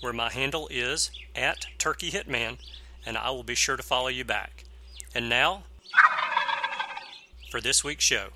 where my handle is at Turkey Hitman, and I will be sure to follow you back. And now, for this week's show.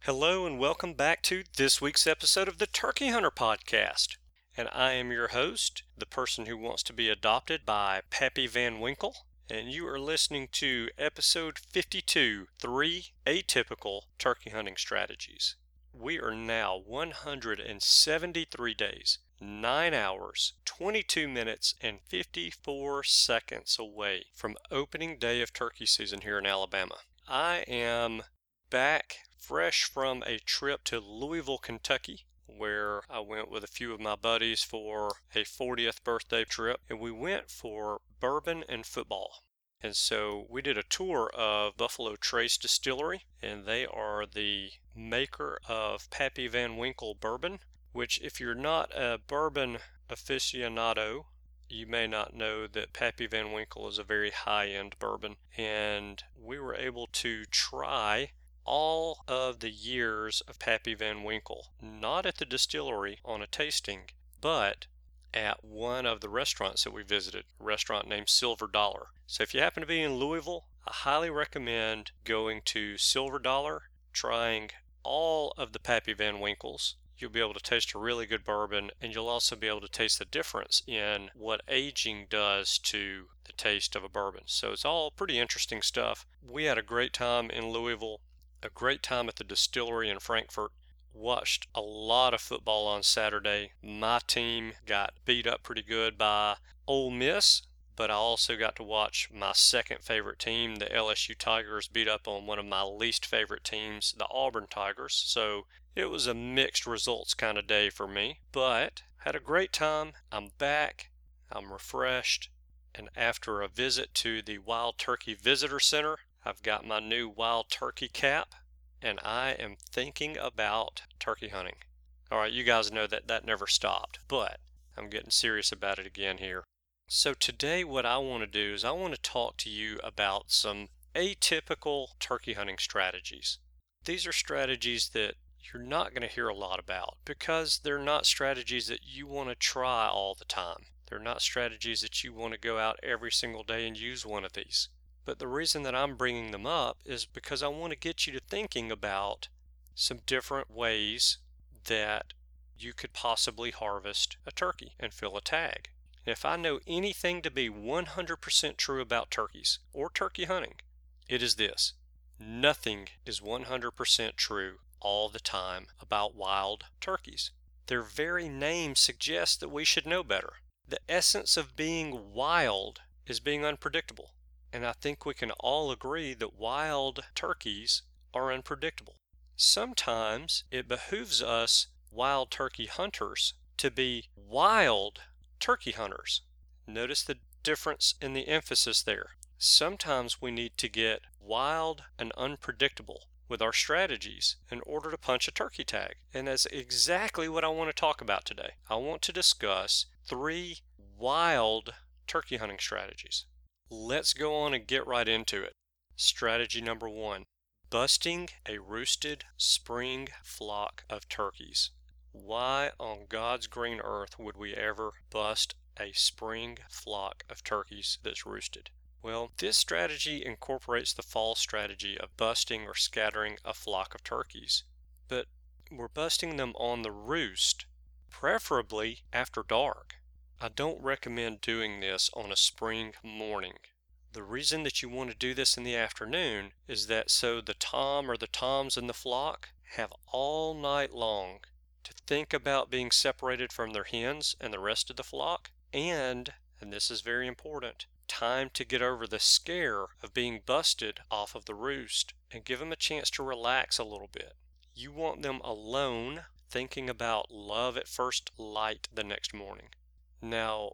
Hello, and welcome back to this week's episode of the Turkey Hunter Podcast. And I am your host, the person who wants to be adopted by Pappy Van Winkle. And you are listening to episode 52 Three Atypical Turkey Hunting Strategies. We are now 173 days, 9 hours, 22 minutes, and 54 seconds away from opening day of turkey season here in Alabama. I am back fresh from a trip to Louisville, Kentucky, where I went with a few of my buddies for a 40th birthday trip, and we went for bourbon and football. And so we did a tour of Buffalo Trace Distillery, and they are the maker of Pappy Van Winkle bourbon, which, if you're not a bourbon aficionado, you may not know that Pappy Van Winkle is a very high end bourbon. And we were able to try all of the years of Pappy Van Winkle, not at the distillery on a tasting, but at one of the restaurants that we visited, a restaurant named Silver Dollar. So if you happen to be in Louisville, I highly recommend going to Silver Dollar, trying all of the Pappy Van Winkles. You'll be able to taste a really good bourbon, and you'll also be able to taste the difference in what aging does to the taste of a bourbon. So it's all pretty interesting stuff. We had a great time in Louisville a great time at the distillery in Frankfort. Watched a lot of football on Saturday. My team got beat up pretty good by Ole Miss, but I also got to watch my second favorite team, the LSU Tigers, beat up on one of my least favorite teams, the Auburn Tigers. So it was a mixed results kind of day for me, but had a great time. I'm back. I'm refreshed. And after a visit to the Wild Turkey Visitor Center, I've got my new wild turkey cap, and I am thinking about turkey hunting. All right, you guys know that that never stopped, but I'm getting serious about it again here. So, today, what I want to do is I want to talk to you about some atypical turkey hunting strategies. These are strategies that you're not going to hear a lot about because they're not strategies that you want to try all the time. They're not strategies that you want to go out every single day and use one of these. But the reason that I'm bringing them up is because I want to get you to thinking about some different ways that you could possibly harvest a turkey and fill a tag. And if I know anything to be 100% true about turkeys or turkey hunting, it is this nothing is 100% true all the time about wild turkeys. Their very name suggests that we should know better. The essence of being wild is being unpredictable. And I think we can all agree that wild turkeys are unpredictable. Sometimes it behooves us, wild turkey hunters, to be wild turkey hunters. Notice the difference in the emphasis there. Sometimes we need to get wild and unpredictable with our strategies in order to punch a turkey tag. And that's exactly what I want to talk about today. I want to discuss three wild turkey hunting strategies. Let's go on and get right into it. Strategy number one busting a roosted spring flock of turkeys. Why on God's green earth would we ever bust a spring flock of turkeys that's roosted? Well, this strategy incorporates the fall strategy of busting or scattering a flock of turkeys, but we're busting them on the roost, preferably after dark. I don't recommend doing this on a spring morning. The reason that you want to do this in the afternoon is that so the tom or the toms in the flock have all night long to think about being separated from their hens and the rest of the flock, and, and this is very important, time to get over the scare of being busted off of the roost and give them a chance to relax a little bit. You want them alone thinking about love at first light the next morning. Now,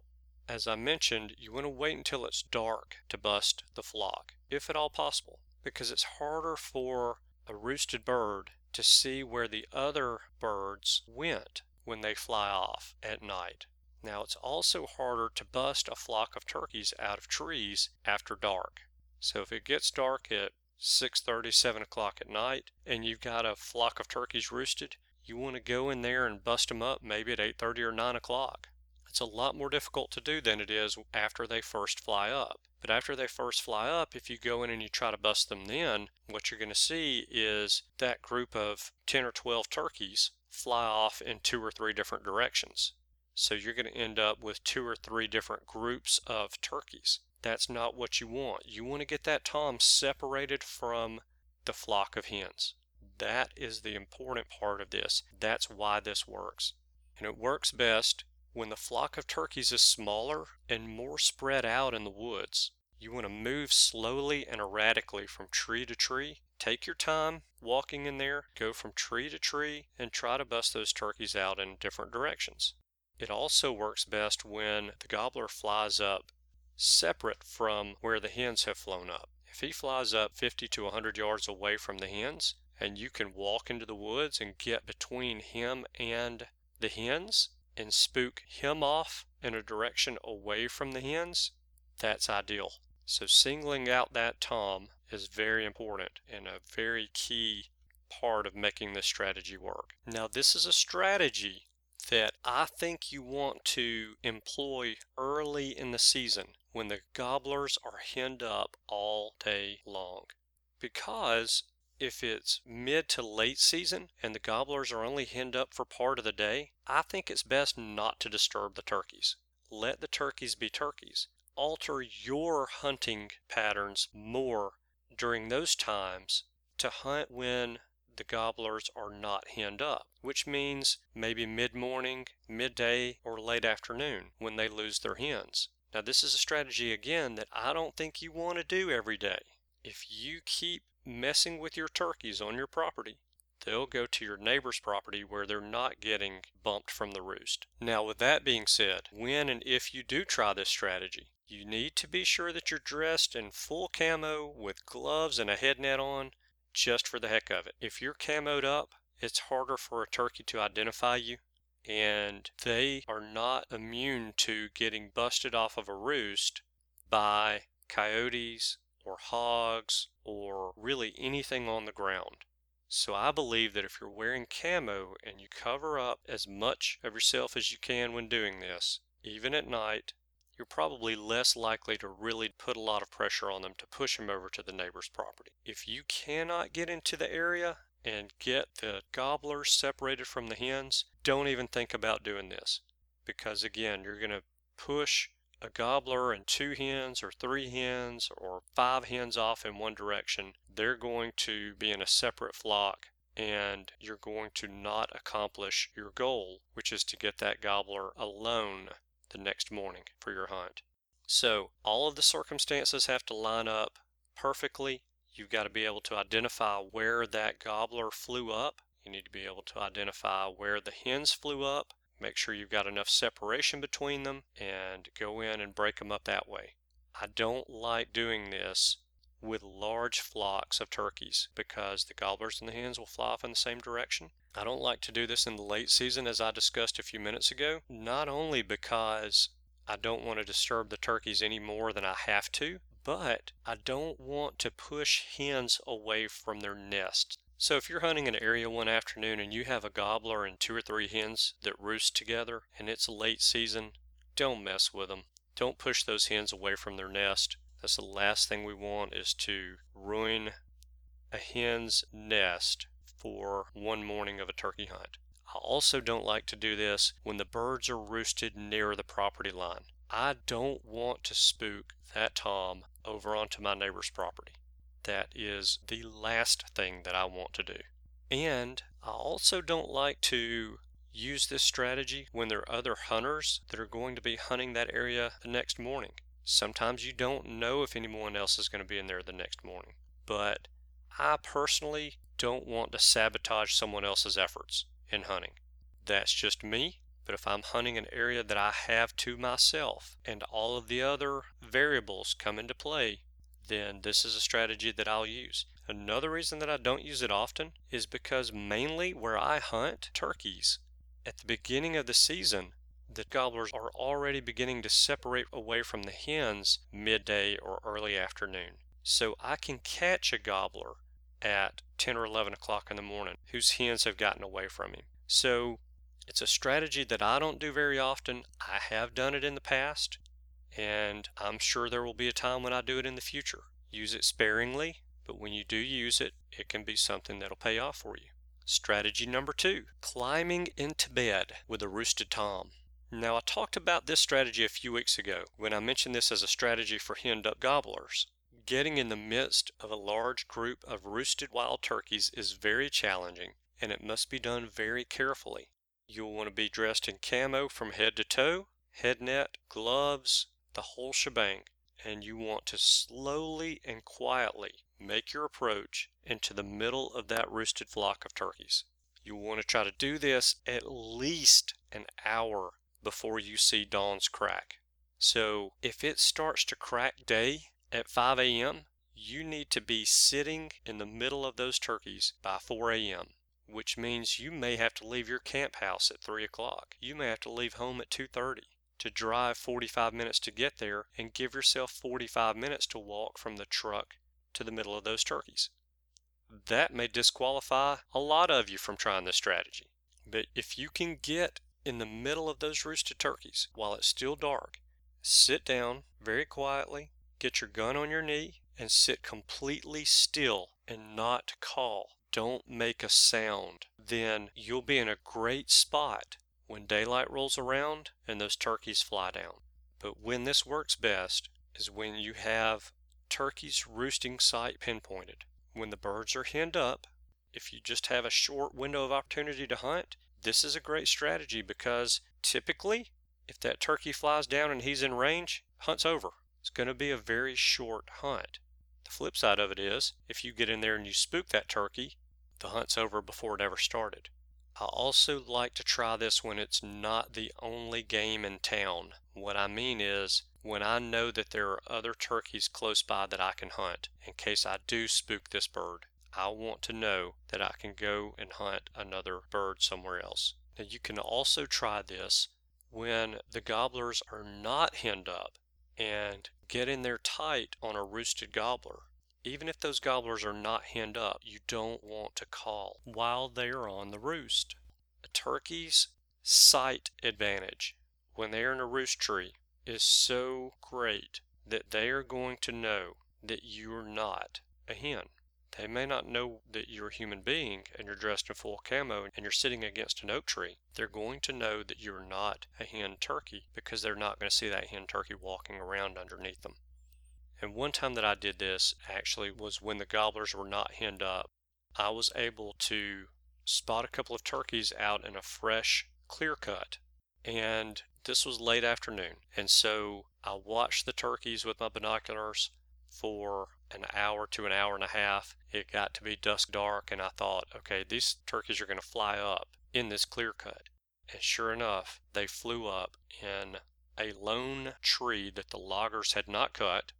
as I mentioned, you want to wait until it's dark to bust the flock, if at all possible, because it's harder for a roosted bird to see where the other birds went when they fly off at night. Now, it's also harder to bust a flock of turkeys out of trees after dark. So if it gets dark at 6:30, 7 o'clock at night, and you've got a flock of turkeys roosted, you want to go in there and bust them up maybe at 8:30 or 9 o'clock. It's a lot more difficult to do than it is after they first fly up. But after they first fly up, if you go in and you try to bust them then, what you're going to see is that group of 10 or 12 turkeys fly off in two or three different directions. So you're going to end up with two or three different groups of turkeys. That's not what you want. You want to get that tom separated from the flock of hens. That is the important part of this. That's why this works. And it works best when the flock of turkeys is smaller and more spread out in the woods. You want to move slowly and erratically from tree to tree. Take your time walking in there, go from tree to tree, and try to bust those turkeys out in different directions. It also works best when the gobbler flies up separate from where the hens have flown up. If he flies up 50 to 100 yards away from the hens, and you can walk into the woods and get between him and the hens and spook him off in a direction away from the hens, that's ideal. So singling out that tom is very important and a very key part of making this strategy work. Now this is a strategy that I think you want to employ early in the season when the gobblers are henned up all day long. Because if it's mid to late season and the gobblers are only henned up for part of the day, I think it's best not to disturb the turkeys. Let the turkeys be turkeys. Alter your hunting patterns more during those times to hunt when the gobblers are not henned up, which means maybe mid morning, midday, or late afternoon when they lose their hens. Now, this is a strategy again that I don't think you want to do every day. If you keep messing with your turkeys on your property, they'll go to your neighbor's property where they're not getting bumped from the roost. Now, with that being said, when and if you do try this strategy, you need to be sure that you're dressed in full camo with gloves and a head net on just for the heck of it. If you're camoed up, it's harder for a turkey to identify you, and they are not immune to getting busted off of a roost by coyotes or hogs or really anything on the ground. So I believe that if you're wearing camo and you cover up as much of yourself as you can when doing this, even at night, you're probably less likely to really put a lot of pressure on them to push them over to the neighbor's property. If you cannot get into the area and get the gobblers separated from the hens, don't even think about doing this. Because again, you're going to push a gobbler and two hens or three hens or five hens off in one direction. They're going to be in a separate flock and you're going to not accomplish your goal, which is to get that gobbler alone the next morning for your hunt. So all of the circumstances have to line up perfectly. You've got to be able to identify where that gobbler flew up. You need to be able to identify where the hens flew up. Make sure you've got enough separation between them and go in and break them up that way. I don't like doing this with large flocks of turkeys because the gobblers and the hens will fly off in the same direction. I don't like to do this in the late season as I discussed a few minutes ago, not only because I don't want to disturb the turkeys any more than I have to, but I don't want to push hens away from their nests. So if you're hunting an area one afternoon and you have a gobbler and two or three hens that roost together and it's late season, don't mess with them. Don't push those hens away from their nest. That's the last thing we want is to ruin a hen's nest for one morning of a turkey hunt. I also don't like to do this when the birds are roosted near the property line. I don't want to spook that Tom over onto my neighbor's property. That is the last thing that I want to do. And I also don't like to use this strategy when there are other hunters that are going to be hunting that area the next morning. Sometimes you don't know if anyone else is going to be in there the next morning. But I personally don't want to sabotage someone else's efforts in hunting. That's just me. But if I'm hunting an area that I have to myself and all of the other variables come into play, then this is a strategy that I'll use. Another reason that I don't use it often is because mainly where I hunt turkeys, at the beginning of the season, the gobblers are already beginning to separate away from the hens midday or early afternoon. So I can catch a gobbler at 10 or 11 o'clock in the morning whose hens have gotten away from him. So it's a strategy that I don't do very often. I have done it in the past, and I'm sure there will be a time when I do it in the future. Use it sparingly, but when you do use it, it can be something that'll pay off for you. Strategy number two climbing into bed with a roosted tom. Now, I talked about this strategy a few weeks ago when I mentioned this as a strategy for henned up gobblers. Getting in the midst of a large group of roosted wild turkeys is very challenging and it must be done very carefully. You'll want to be dressed in camo from head to toe, head net, gloves, the whole shebang, and you want to slowly and quietly make your approach into the middle of that roosted flock of turkeys. You want to try to do this at least an hour before you see dawn's crack. So if it starts to crack day at 5 a.m., you need to be sitting in the middle of those turkeys by 4 a.m which means you may have to leave your camp house at 3 o'clock. You may have to leave home at 2.30 to drive 45 minutes to get there and give yourself 45 minutes to walk from the truck to the middle of those turkeys. That may disqualify a lot of you from trying this strategy. But if you can get in the middle of those roosted turkeys while it's still dark, sit down very quietly, get your gun on your knee, and sit completely still and not call don't make a sound, then you'll be in a great spot when daylight rolls around and those turkeys fly down. But when this works best is when you have turkeys roosting site pinpointed. When the birds are henned up, if you just have a short window of opportunity to hunt, this is a great strategy because typically, if that turkey flies down and he's in range, hunt's over. It's going to be a very short hunt. The flip side of it is, if you get in there and you spook that turkey, the hunt's over before it ever started. I also like to try this when it's not the only game in town. What I mean is when I know that there are other turkeys close by that I can hunt in case I do spook this bird. I want to know that I can go and hunt another bird somewhere else. Now you can also try this when the gobblers are not henned up and get in there tight on a roosted gobbler even if those gobblers are not henned up, you don't want to call while they are on the roost. A turkey's sight advantage when they are in a roost tree is so great that they are going to know that you're not a hen. They may not know that you're a human being and you're dressed in full camo and you're sitting against an oak tree. They're going to know that you're not a hen turkey because they're not going to see that hen turkey walking around underneath them. And one time that I did this actually was when the gobblers were not henned up. I was able to spot a couple of turkeys out in a fresh clear cut. And this was late afternoon. And so I watched the turkeys with my binoculars for an hour to an hour and a half. It got to be dusk dark, and I thought, okay, these turkeys are going to fly up in this clear cut. And sure enough, they flew up in a lone tree that the loggers had not cut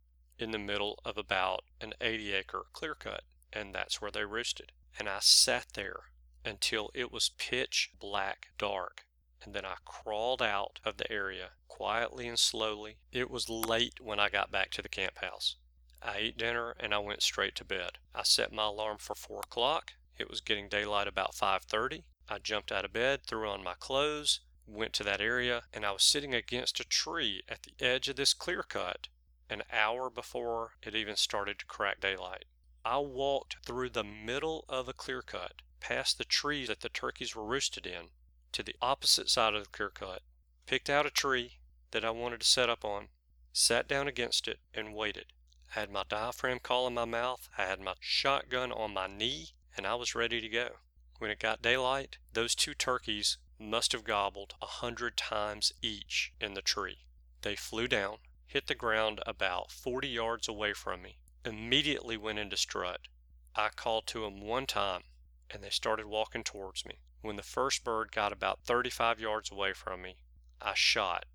in the middle of about an 80 acre clear cut, and that's where they roosted. And I sat there until it was pitch black dark. And then I crawled out of the area quietly and slowly. It was late when I got back to the camp house. I ate dinner and I went straight to bed. I set my alarm for 4 o'clock. It was getting daylight about 5:30. I jumped out of bed, threw on my clothes, went to that area, and I was sitting against a tree at the edge of this clear cut an hour before it even started to crack daylight. I walked through the middle of a clear cut, past the trees that the turkeys were roosted in, to the opposite side of the clear cut, picked out a tree that I wanted to set up on, sat down against it, and waited. I had my diaphragm call in my mouth, I had my shotgun on my knee, and I was ready to go. When it got daylight, those two turkeys must have gobbled a hundred times each in the tree. They flew down, hit the ground about 40 yards away from me, immediately went into strut. I called to them one time, and they started walking towards me. When the first bird got about 35 yards away from me, I shot.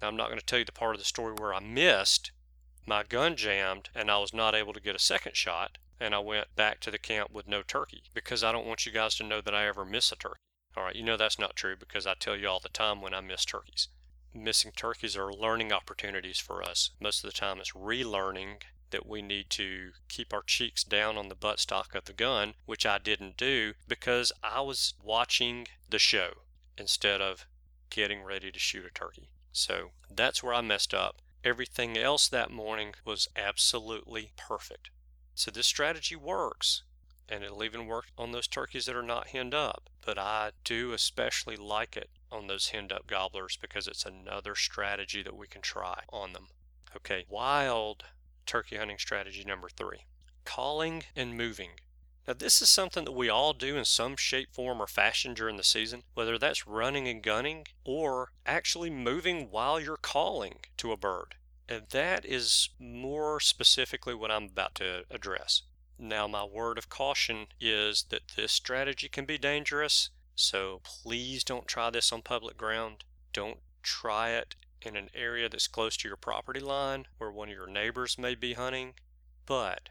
Now, I'm not going to tell you the part of the story where I missed. My gun jammed, and I was not able to get a second shot, and I went back to the camp with no turkey because I don't want you guys to know that I ever miss a turkey. All right, you know that's not true because I tell you all the time when I miss turkeys. Missing turkeys are learning opportunities for us. Most of the time, it's relearning that we need to keep our cheeks down on the buttstock of the gun, which I didn't do because I was watching the show instead of getting ready to shoot a turkey. So that's where I messed up. Everything else that morning was absolutely perfect. So this strategy works and it'll even work on those turkeys that are not henned up. But I do especially like it on those henned up gobblers because it's another strategy that we can try on them. Okay, wild turkey hunting strategy number three calling and moving. Now, this is something that we all do in some shape, form, or fashion during the season, whether that's running and gunning or actually moving while you're calling to a bird. And that is more specifically what I'm about to address. Now, my word of caution is that this strategy can be dangerous, so please don't try this on public ground. Don't try it in an area that's close to your property line where one of your neighbors may be hunting. But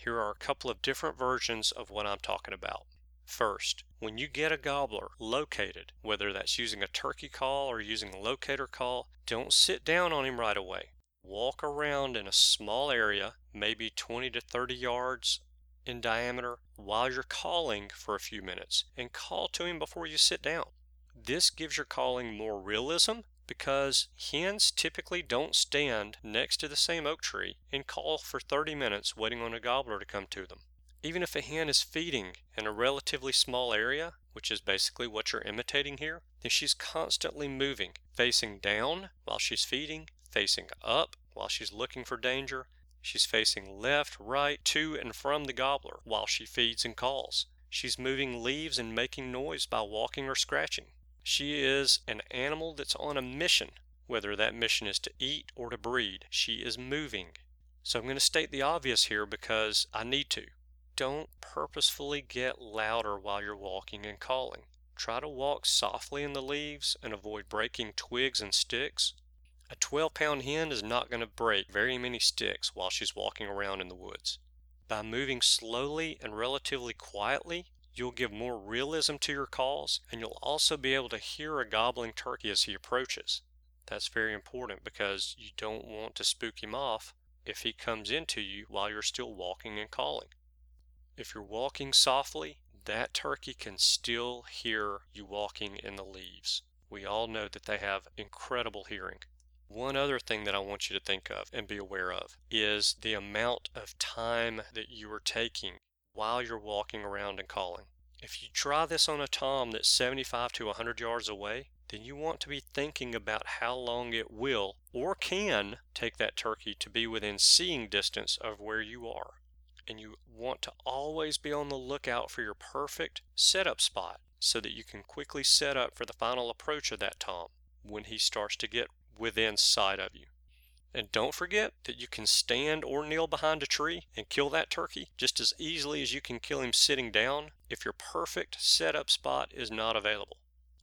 here are a couple of different versions of what I'm talking about. First, when you get a gobbler located, whether that's using a turkey call or using a locator call, don't sit down on him right away. Walk around in a small area, maybe 20 to 30 yards in diameter while you're calling for a few minutes and call to him before you sit down. This gives your calling more realism because hens typically don't stand next to the same oak tree and call for 30 minutes waiting on a gobbler to come to them. Even if a hen is feeding in a relatively small area, which is basically what you're imitating here, then she's constantly moving, facing down while she's feeding, facing up while she's looking for danger, She's facing left, right, to and from the gobbler while she feeds and calls. She's moving leaves and making noise by walking or scratching. She is an animal that's on a mission. Whether that mission is to eat or to breed, she is moving. So I'm going to state the obvious here because I need to. Don't purposefully get louder while you're walking and calling. Try to walk softly in the leaves and avoid breaking twigs and sticks. A 12 pound hen is not going to break very many sticks while she's walking around in the woods. By moving slowly and relatively quietly, you'll give more realism to your calls and you'll also be able to hear a gobbling turkey as he approaches. That's very important because you don't want to spook him off if he comes into you while you're still walking and calling. If you're walking softly, that turkey can still hear you walking in the leaves. We all know that they have incredible hearing. One other thing that I want you to think of and be aware of is the amount of time that you are taking while you're walking around and calling. If you try this on a tom that's 75 to 100 yards away, then you want to be thinking about how long it will or can take that turkey to be within seeing distance of where you are. And you want to always be on the lookout for your perfect setup spot so that you can quickly set up for the final approach of that tom when he starts to get within sight of you. And don't forget that you can stand or kneel behind a tree and kill that turkey just as easily as you can kill him sitting down if your perfect setup spot is not available.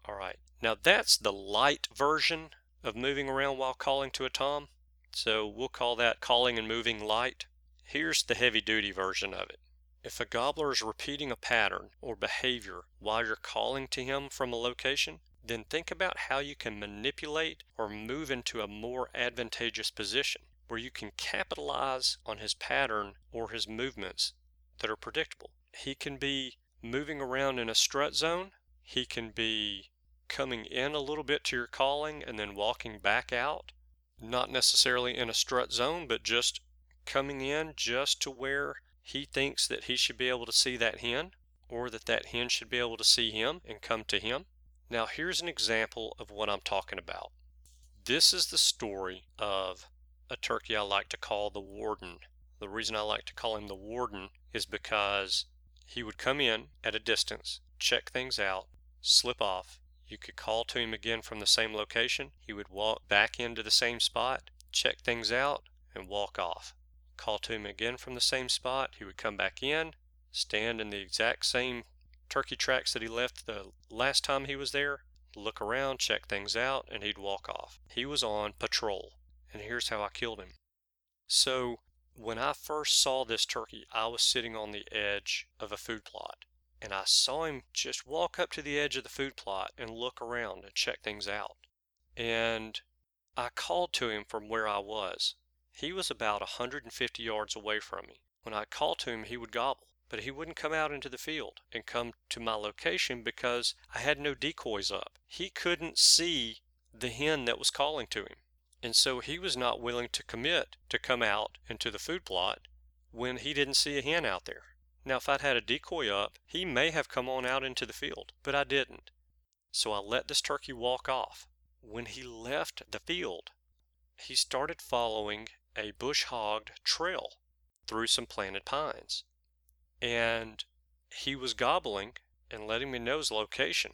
All right, now that's the light version of moving around while calling to a tom. So we'll call that calling and moving light. Here's the heavy duty version of it. If a gobbler is repeating a pattern or behavior while you're calling to him from a location, then think about how you can manipulate or move into a more advantageous position where you can capitalize on his pattern or his movements that are predictable. He can be moving around in a strut zone, he can be coming in a little bit to your calling and then walking back out, not necessarily in a strut zone, but just coming in just to where he thinks that he should be able to see that hen or that that hen should be able to see him and come to him. Now here's an example of what I'm talking about. This is the story of a turkey I like to call the warden. The reason I like to call him the warden is because he would come in at a distance, check things out, slip off. You could call to him again from the same location. He would walk back into the same spot, check things out, and walk off. Call to him again from the same spot. He would come back in, stand in the exact same turkey tracks that he left the last time he was there, look around, check things out, and he'd walk off. He was on patrol, and here's how I killed him. So, when I first saw this turkey, I was sitting on the edge of a food plot, and I saw him just walk up to the edge of the food plot and look around and check things out. And I called to him from where I was. He was about a 150 yards away from me. When I called to him, he would gobble but he wouldn't come out into the field and come to my location because I had no decoys up. He couldn't see the hen that was calling to him. And so he was not willing to commit to come out into the food plot when he didn't see a hen out there. Now, if I'd had a decoy up, he may have come on out into the field, but I didn't. So I let this turkey walk off. When he left the field, he started following a bush hogged trail through some planted pines and he was gobbling and letting me know his location.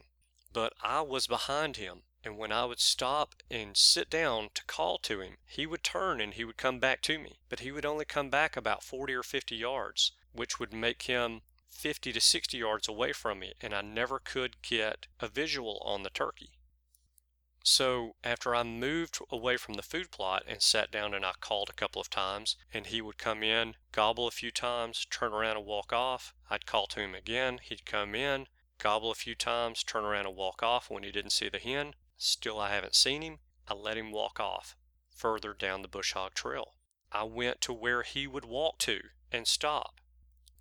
But I was behind him, and when I would stop and sit down to call to him, he would turn and he would come back to me. But he would only come back about 40 or 50 yards, which would make him 50 to 60 yards away from me, and I never could get a visual on the turkey. So after I moved away from the food plot and sat down and I called a couple of times and he would come in, gobble a few times, turn around and walk off. I'd call to him again. He'd come in, gobble a few times, turn around and walk off when he didn't see the hen. Still I haven't seen him. I let him walk off further down the bush hog trail. I went to where he would walk to and stop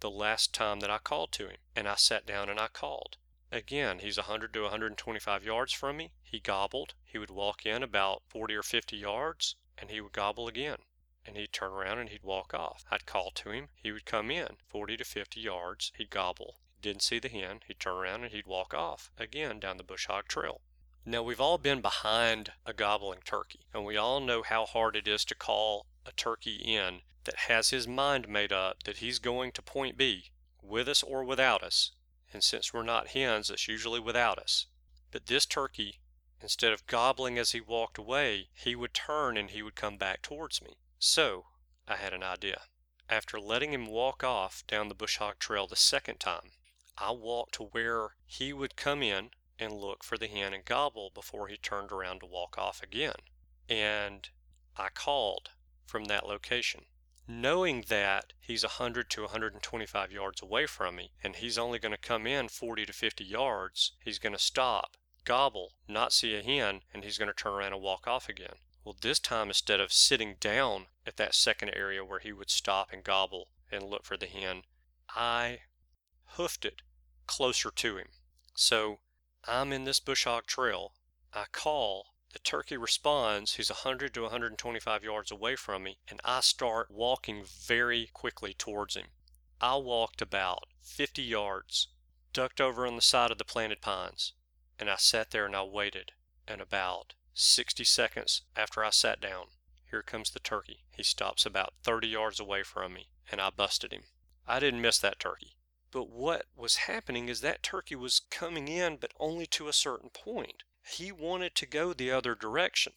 the last time that I called to him and I sat down and I called. Again, he's 100 to 125 yards from me. He gobbled. He would walk in about 40 or 50 yards and he would gobble again. And he'd turn around and he'd walk off. I'd call to him. He would come in 40 to 50 yards. He'd gobble. Didn't see the hen. He'd turn around and he'd walk off again down the bush hog trail. Now, we've all been behind a gobbling turkey, and we all know how hard it is to call a turkey in that has his mind made up that he's going to point B, with us or without us, and since we're not hens, it's usually without us. But this turkey, instead of gobbling as he walked away, he would turn and he would come back towards me. So I had an idea. After letting him walk off down the bush hog trail the second time, I walked to where he would come in and look for the hen and gobble before he turned around to walk off again. And I called from that location knowing that he's 100 to 125 yards away from me and he's only going to come in 40 to 50 yards, he's going to stop, gobble, not see a hen, and he's going to turn around and walk off again. Well, this time, instead of sitting down at that second area where he would stop and gobble and look for the hen, I hoofed it closer to him. So I'm in this bush hog trail. I call the turkey responds, he's 100 to 125 yards away from me, and I start walking very quickly towards him. I walked about 50 yards, ducked over on the side of the planted pines, and I sat there and I waited. And about 60 seconds after I sat down, here comes the turkey. He stops about 30 yards away from me, and I busted him. I didn't miss that turkey. But what was happening is that turkey was coming in, but only to a certain point. He wanted to go the other direction,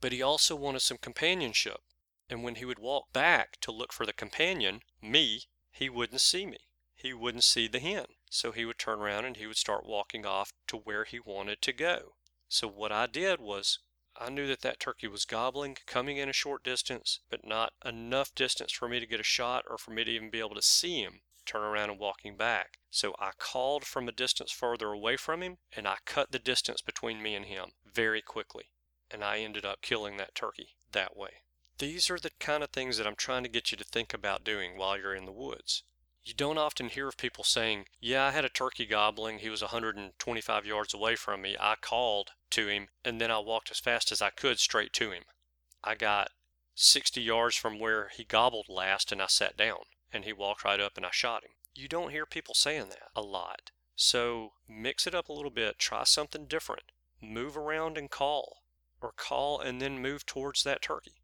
but he also wanted some companionship. And when he would walk back to look for the companion, me, he wouldn't see me. He wouldn't see the hen. So he would turn around and he would start walking off to where he wanted to go. So what I did was I knew that that turkey was gobbling, coming in a short distance, but not enough distance for me to get a shot or for me to even be able to see him turn around and walking back. So I called from a distance further away from him and I cut the distance between me and him very quickly. And I ended up killing that turkey that way. These are the kind of things that I'm trying to get you to think about doing while you're in the woods. You don't often hear of people saying, Yeah, I had a turkey gobbling. He was 125 yards away from me. I called to him and then I walked as fast as I could straight to him. I got 60 yards from where he gobbled last and I sat down and he walked right up and I shot him. You don't hear people saying that a lot. So mix it up a little bit, try something different, move around and call. or call and then move towards that turkey.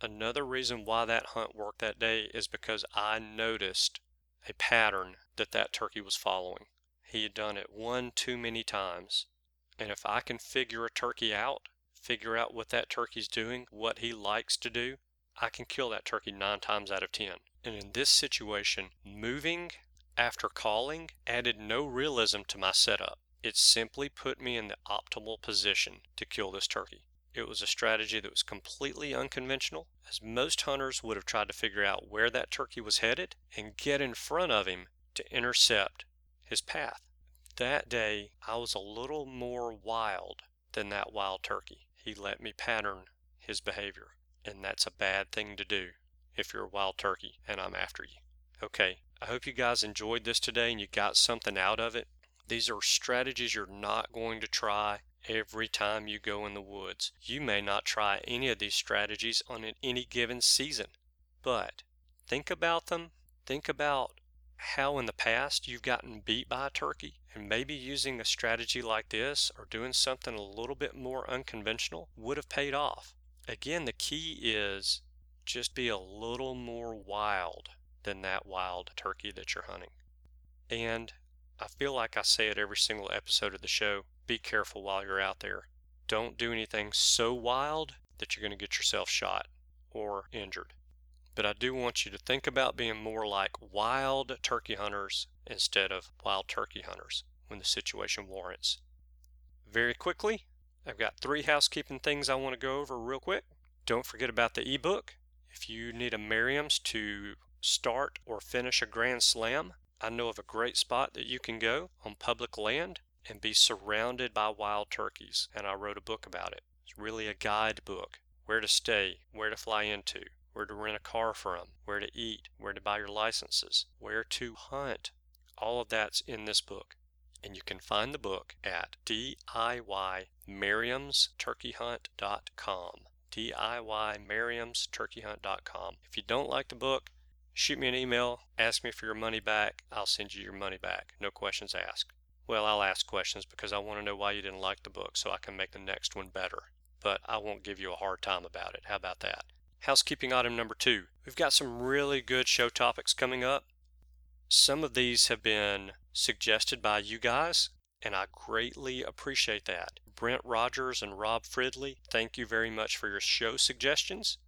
Another reason why that hunt worked that day is because I noticed a pattern that that turkey was following. He had done it one too many times. And if I can figure a turkey out, figure out what that turkey's doing, what he likes to do, I can kill that turkey nine times out of ten. And in this situation, moving after calling added no realism to my setup. It simply put me in the optimal position to kill this turkey. It was a strategy that was completely unconventional, as most hunters would have tried to figure out where that turkey was headed and get in front of him to intercept his path. That day, I was a little more wild than that wild turkey. He let me pattern his behavior, and that's a bad thing to do if you're a wild turkey and I'm after you. Okay, I hope you guys enjoyed this today and you got something out of it. These are strategies you're not going to try every time you go in the woods. You may not try any of these strategies on any given season, but think about them. Think about how in the past you've gotten beat by a turkey and maybe using a strategy like this or doing something a little bit more unconventional would have paid off. Again, the key is just be a little more wild than that wild turkey that you're hunting. And I feel like I say it every single episode of the show be careful while you're out there. Don't do anything so wild that you're going to get yourself shot or injured. But I do want you to think about being more like wild turkey hunters instead of wild turkey hunters when the situation warrants. Very quickly, I've got three housekeeping things I want to go over real quick. Don't forget about the ebook. If you need a Merriam's to start or finish a Grand Slam, I know of a great spot that you can go on public land and be surrounded by wild turkeys, and I wrote a book about it. It's really a guide book where to stay, where to fly into, where to rent a car from, where to eat, where to buy your licenses, where to hunt. All of that's in this book. And you can find the book at DIYMerriamsTurkeyHunt.com. DIYMerriamsTurkeyHunt.com. If you don't like the book, Shoot me an email, ask me for your money back. I'll send you your money back. No questions asked. Well, I'll ask questions because I want to know why you didn't like the book so I can make the next one better. But I won't give you a hard time about it. How about that? Housekeeping item number two. We've got some really good show topics coming up. Some of these have been suggested by you guys, and I greatly appreciate that. Brent Rogers and Rob Fridley, thank you very much for your show suggestions.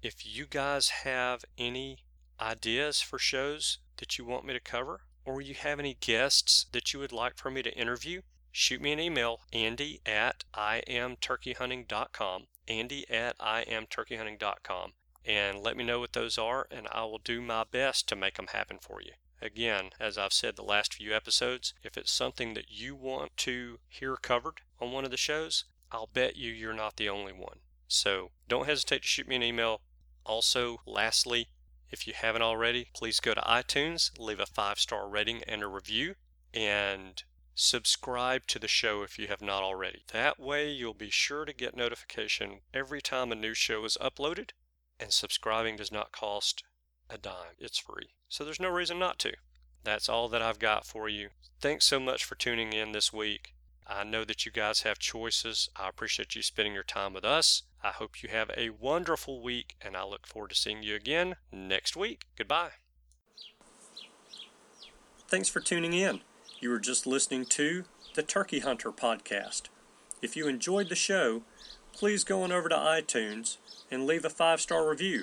If you guys have any ideas for shows that you want me to cover, or you have any guests that you would like for me to interview, shoot me an email, andy at iamturkeyhunting.com, andy at iamturkeyhunting.com, and let me know what those are, and I will do my best to make them happen for you. Again, as I've said the last few episodes, if it's something that you want to hear covered on one of the shows, I'll bet you you're not the only one. So don't hesitate to shoot me an email. Also, lastly, if you haven't already, please go to iTunes, leave a five star rating and a review, and subscribe to the show if you have not already. That way, you'll be sure to get notification every time a new show is uploaded, and subscribing does not cost a dime. It's free. So there's no reason not to. That's all that I've got for you. Thanks so much for tuning in this week. I know that you guys have choices. I appreciate you spending your time with us. I hope you have a wonderful week, and I look forward to seeing you again next week. Goodbye. Thanks for tuning in. You were just listening to the Turkey Hunter podcast. If you enjoyed the show, please go on over to iTunes and leave a five star review.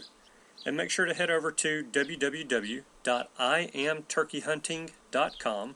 And make sure to head over to www.iamturkeyhunting.com